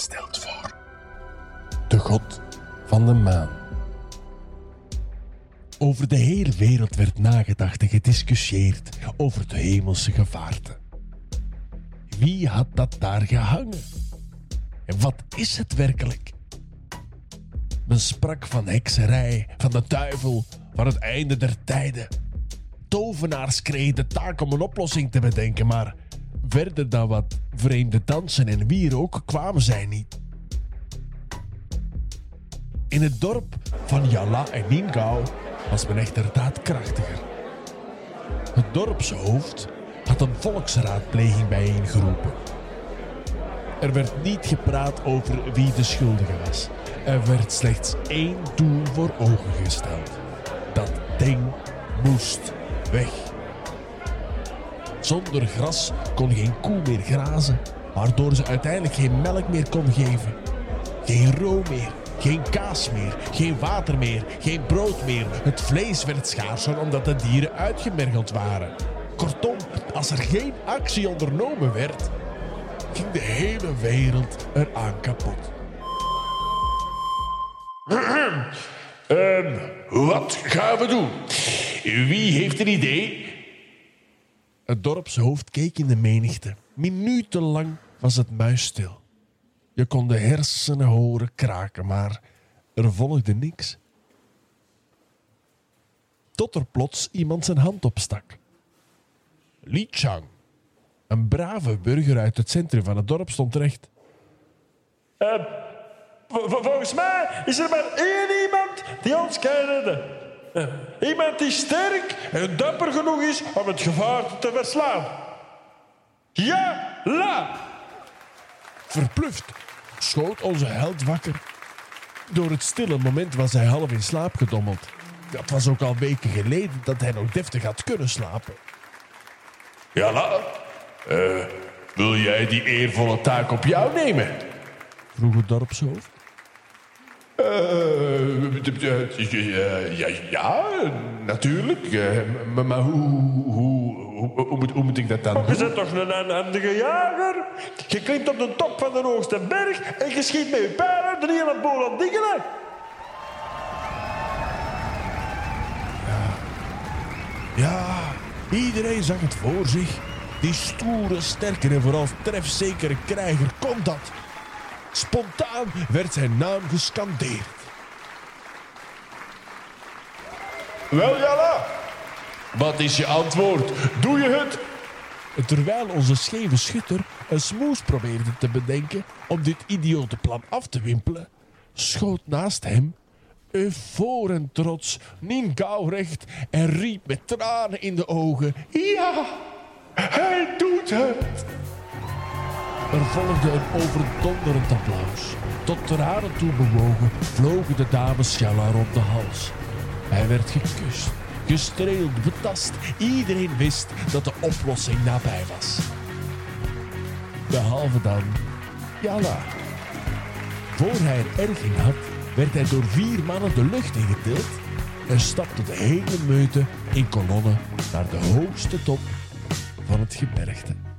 stelt voor. De god van de maan. Over de hele wereld werd nagedacht en gediscussieerd over de hemelse gevaarten. Wie had dat daar gehangen? En wat is het werkelijk? Men sprak van hekserij, van de duivel, van het einde der tijden. Tovenaars kregen de taak om een oplossing te bedenken, maar verder dan wat vreemde dansen en wierook kwamen zij niet. In het dorp van Jalla en Niengau was men echter daadkrachtiger. Het dorpshoofd had een volksraadpleging bijeengeroepen. Er werd niet gepraat over wie de schuldige was. Er werd slechts één doel voor ogen gesteld. Dat ding moest weg. Zonder gras kon geen koe meer grazen, waardoor ze uiteindelijk geen melk meer kon geven. Geen room meer, geen kaas meer, geen water meer, geen brood meer. Het vlees werd schaarser omdat de dieren uitgemergeld waren. Kortom, als er geen actie ondernomen werd, ging de hele wereld eraan kapot. Ehm, wat gaan we doen? Wie heeft een idee? Het dorpshoofd keek in de menigte. Minutenlang was het muisstil. Je kon de hersenen horen kraken, maar er volgde niks. Tot er plots iemand zijn hand opstak. Li Chang, een brave burger uit het centrum van het dorp, stond recht. V- volgens mij is er maar één iemand die ons kan redden. Iemand die sterk en dapper genoeg is om het gevaar te verslaan. Ja, la! Verpluft schoot onze held wakker. Door het stille moment was hij half in slaap gedommeld. Dat was ook al weken geleden dat hij nog deftig had kunnen slapen. Ja, la. Eh, wil jij die eervolle taak op jou nemen? Vroeg het dorpshoofd. Eh, eh, ja, ja, natuurlijk. Eh, maar maar hoe, hoe, hoe, hoe, moet, hoe moet ik dat dan Je doen? bent toch een handige jager? Je klimt op de top van de hoogste berg en je schiet met je pijlen er aan boord aan dingelen. Ja, iedereen zag het voor zich. Die stoere, sterke en vooral trefzekere krijger kon dat. Spontaan werd zijn naam gescandeerd. Wel, ja, la. Wat is je antwoord? Doe je het? Terwijl onze scheve schutter een smoes probeerde te bedenken om dit idiote plan af te wimpelen, schoot naast hem, eufor en trots, Niengau recht en riep met tranen in de ogen: Ja, hij doet het! Er volgde een overdonderend applaus. Tot tranen toe bewogen vlogen de dames Sjalla rond de hals. Hij werd gekust, gestreeld, betast. Iedereen wist dat de oplossing nabij was. Behalve dan Jalla. Voor hij een erging had, werd hij door vier mannen de lucht ingetild en stapte de hele meute in kolonnen naar de hoogste top van het gebergte.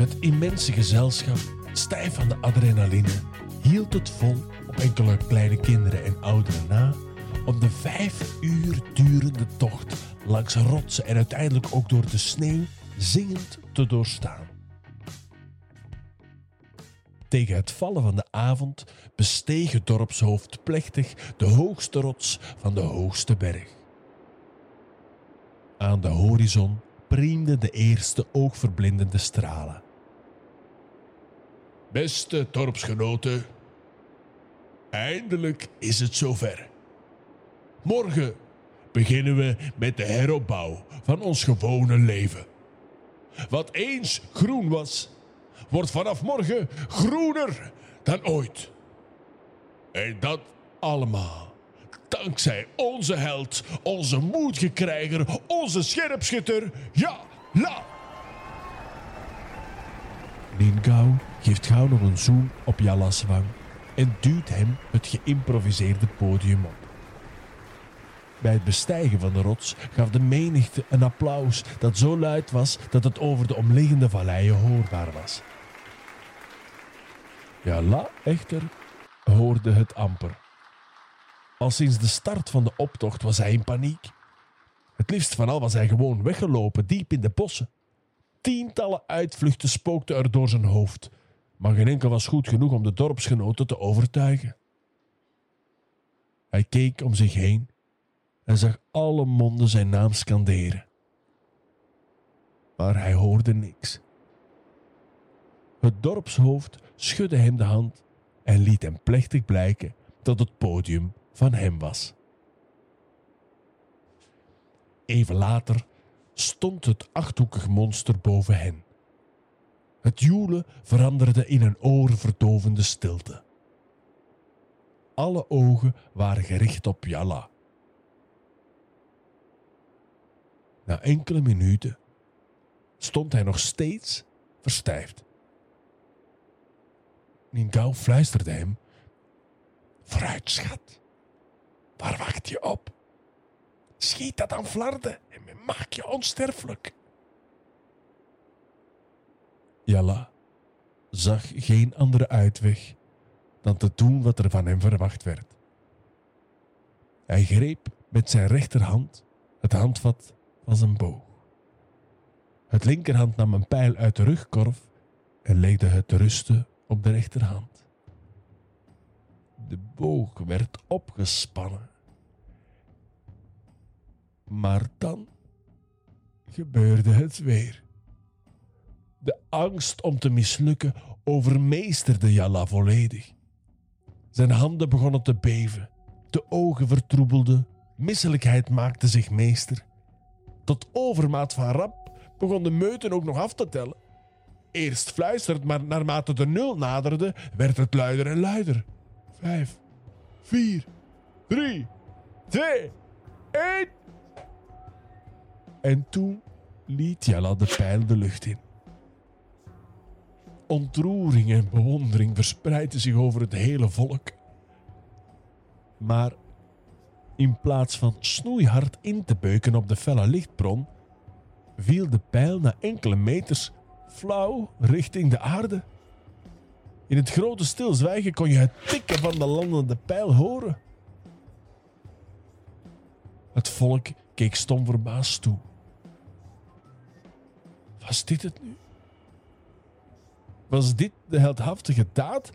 Het immense gezelschap, stijf van de adrenaline, hield het vol op enkele kleine kinderen en ouderen na om de vijf uur durende tocht langs rotsen en uiteindelijk ook door de sneeuw zingend te doorstaan. Tegen het vallen van de avond besteeg het dorpshoofd plechtig de hoogste rots van de hoogste berg. Aan de horizon priemden de eerste oogverblindende stralen. Beste dorpsgenoten, eindelijk is het zover. Morgen beginnen we met de heropbouw van ons gewone leven. Wat eens groen was, wordt vanaf morgen groener dan ooit. En dat allemaal dankzij onze held, onze moedige krijger, onze scherpschutter, ja, la. Lingau geeft gauw nog een zoom op Jalla's wang en duwt hem het geïmproviseerde podium op. Bij het bestijgen van de rots gaf de menigte een applaus dat zo luid was dat het over de omliggende valleien hoorbaar was. Jala echter hoorde het amper. Al sinds de start van de optocht was hij in paniek. Het liefst van al was hij gewoon weggelopen, diep in de bossen. Tientallen uitvluchten spookten er door zijn hoofd, maar geen enkel was goed genoeg om de dorpsgenoten te overtuigen. Hij keek om zich heen en zag alle monden zijn naam scanderen. Maar hij hoorde niks. Het dorpshoofd schudde hem de hand en liet hem plechtig blijken dat het podium van hem was. Even later stond het achthoekig monster boven hen. Het joelen veranderde in een oorverdovende stilte. Alle ogen waren gericht op Jalla. Na enkele minuten stond hij nog steeds verstijfd. Ningao fluisterde hem: Vooruit, schat. Waar wacht je op? Schiet dat aan flarden en maak je onsterfelijk. Jalla zag geen andere uitweg dan te doen wat er van hem verwacht werd. Hij greep met zijn rechterhand het handvat van zijn boog. Het linkerhand nam een pijl uit de rugkorf en legde het te rusten op de rechterhand. De boog werd opgespannen. Maar dan gebeurde het weer. De angst om te mislukken overmeesterde Jalla volledig. Zijn handen begonnen te beven, de ogen vertroebelden, misselijkheid maakte zich meester. Tot overmaat van rap begon de meuten ook nog af te tellen. Eerst fluisterd, maar naarmate de nul naderde, werd het luider en luider. Vijf, vier, drie, twee, één. En toen liet Jella de pijl de lucht in. Ontroering en bewondering verspreidden zich over het hele volk. Maar in plaats van snoeihard in te beuken op de felle lichtbron, viel de pijl na enkele meters flauw richting de aarde. In het grote stilzwijgen kon je het tikken van de landende pijl horen. Het volk keek stom verbaasd toe. Was dit het nu? Was dit de heldhaftige daad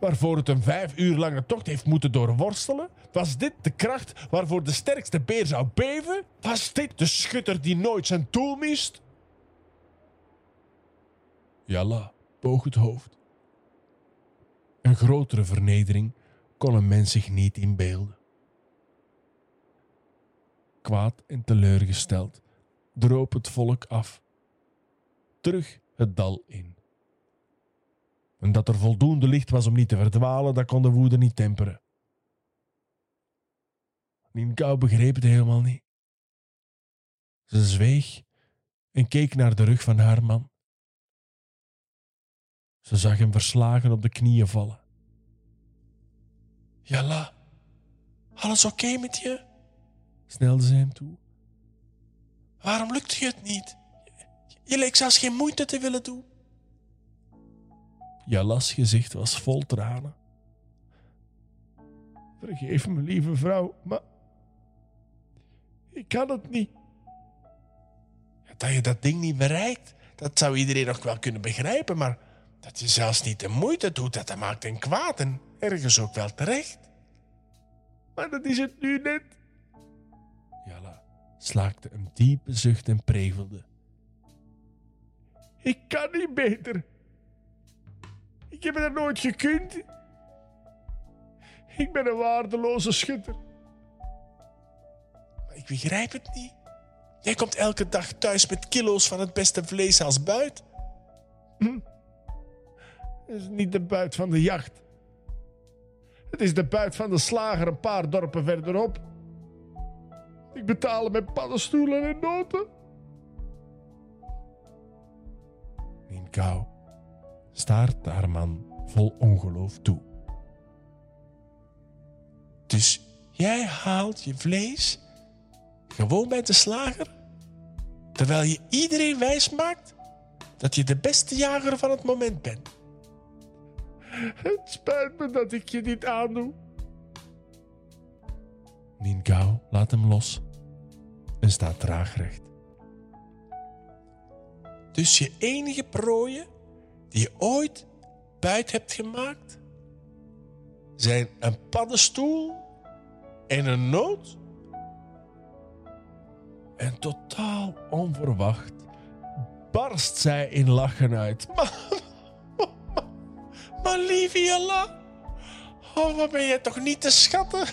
waarvoor het een vijf uur lange tocht heeft moeten doorworstelen? Was dit de kracht waarvoor de sterkste beer zou beven? Was dit de schutter die nooit zijn doel mist? Jalla boog het hoofd. Een grotere vernedering kon een mens zich niet inbeelden. Kwaad en teleurgesteld droop het volk af, terug het dal in. En dat er voldoende licht was om niet te verdwalen, dat kon de woede niet temperen. Nienkou begreep het helemaal niet. Ze zweeg en keek naar de rug van haar man. Ze zag hem verslagen op de knieën vallen. Jalla, alles oké met je? snelde ze hem toe. Waarom lukt je het niet? Je leek zelfs geen moeite te willen doen. Jalla's gezicht was vol tranen. Vergeef me, lieve vrouw, maar ik kan het niet. Dat je dat ding niet bereikt, dat zou iedereen nog wel kunnen begrijpen, maar dat je zelfs niet de moeite doet, dat, dat maakt een kwaad en ergens ook wel terecht. Maar dat is het nu net. Jalla slaakte een diepe zucht en prevelde. Ik kan niet beter. Ik heb het nooit gekund. Ik ben een waardeloze schutter. Maar ik begrijp het niet. Jij komt elke dag thuis met kilo's van het beste vlees als buit. Hm. Het is niet de buit van de jacht. Het is de buit van de slager een paar dorpen verderop. Ik betaal hem met paddenstoelen en noten. Nienkou staart haar man vol ongeloof toe. Dus jij haalt je vlees Gewoon bij de slager? Terwijl je iedereen wijs maakt dat je de beste jager van het moment bent. Het spijt me dat ik je dit aandoe. Niengao laat hem los en staat traag recht. Dus je enige prooien die je ooit buit hebt gemaakt, zijn een paddenstoel en een noot? En totaal onverwacht barst zij in lachen uit. Maar, oh, wat ben je toch niet te schatten?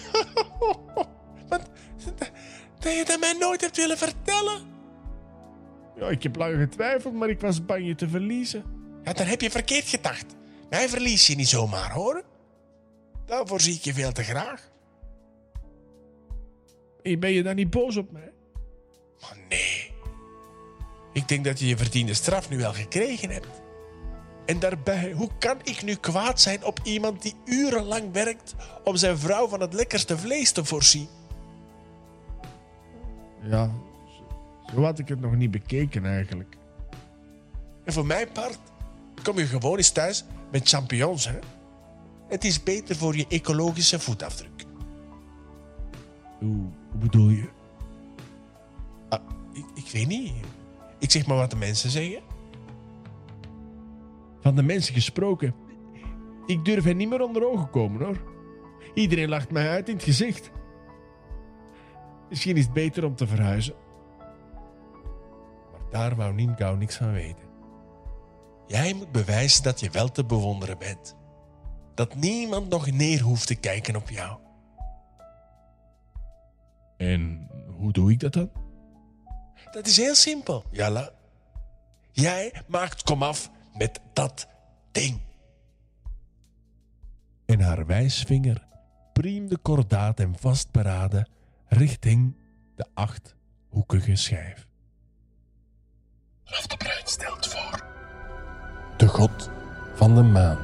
Dat je dat mij nooit hebt willen vertellen? Ja, ik heb lang getwijfeld, maar ik was bang je te verliezen. Ja, dan heb je verkeerd gedacht. Mij verlies je niet zomaar, hoor. Daarvoor zie ik je veel te graag. En ben je dan niet boos op mij? Maar nee. Ik denk dat je je verdiende straf nu wel gekregen hebt. En daarbij, hoe kan ik nu kwaad zijn op iemand die urenlang werkt om zijn vrouw van het lekkerste vlees te voorzien? Ja, zo, had ik het nog niet bekeken eigenlijk. En voor mijn part kom je gewoon eens thuis met champignons, hè? Het is beter voor je ecologische voetafdruk. Hoe, hoe bedoel je? Ah, ik, ik weet niet. Ik zeg maar wat de mensen zeggen. Van de mensen gesproken. Ik durf hen niet meer onder ogen komen hoor. Iedereen lacht mij uit in het gezicht. Misschien is het beter om te verhuizen. Daar wou Niengao niks van weten. Jij moet bewijzen dat je wel te bewonderen bent. Dat niemand nog neer hoeft te kijken op jou. En hoe doe ik dat dan? Dat is heel simpel, Jalla. Jij maakt komaf met dat ding. En haar wijsvinger priemde kordaat en vastberaden richting de achthoekige schijf. Raf de Bruin stelt voor. De god van de maan.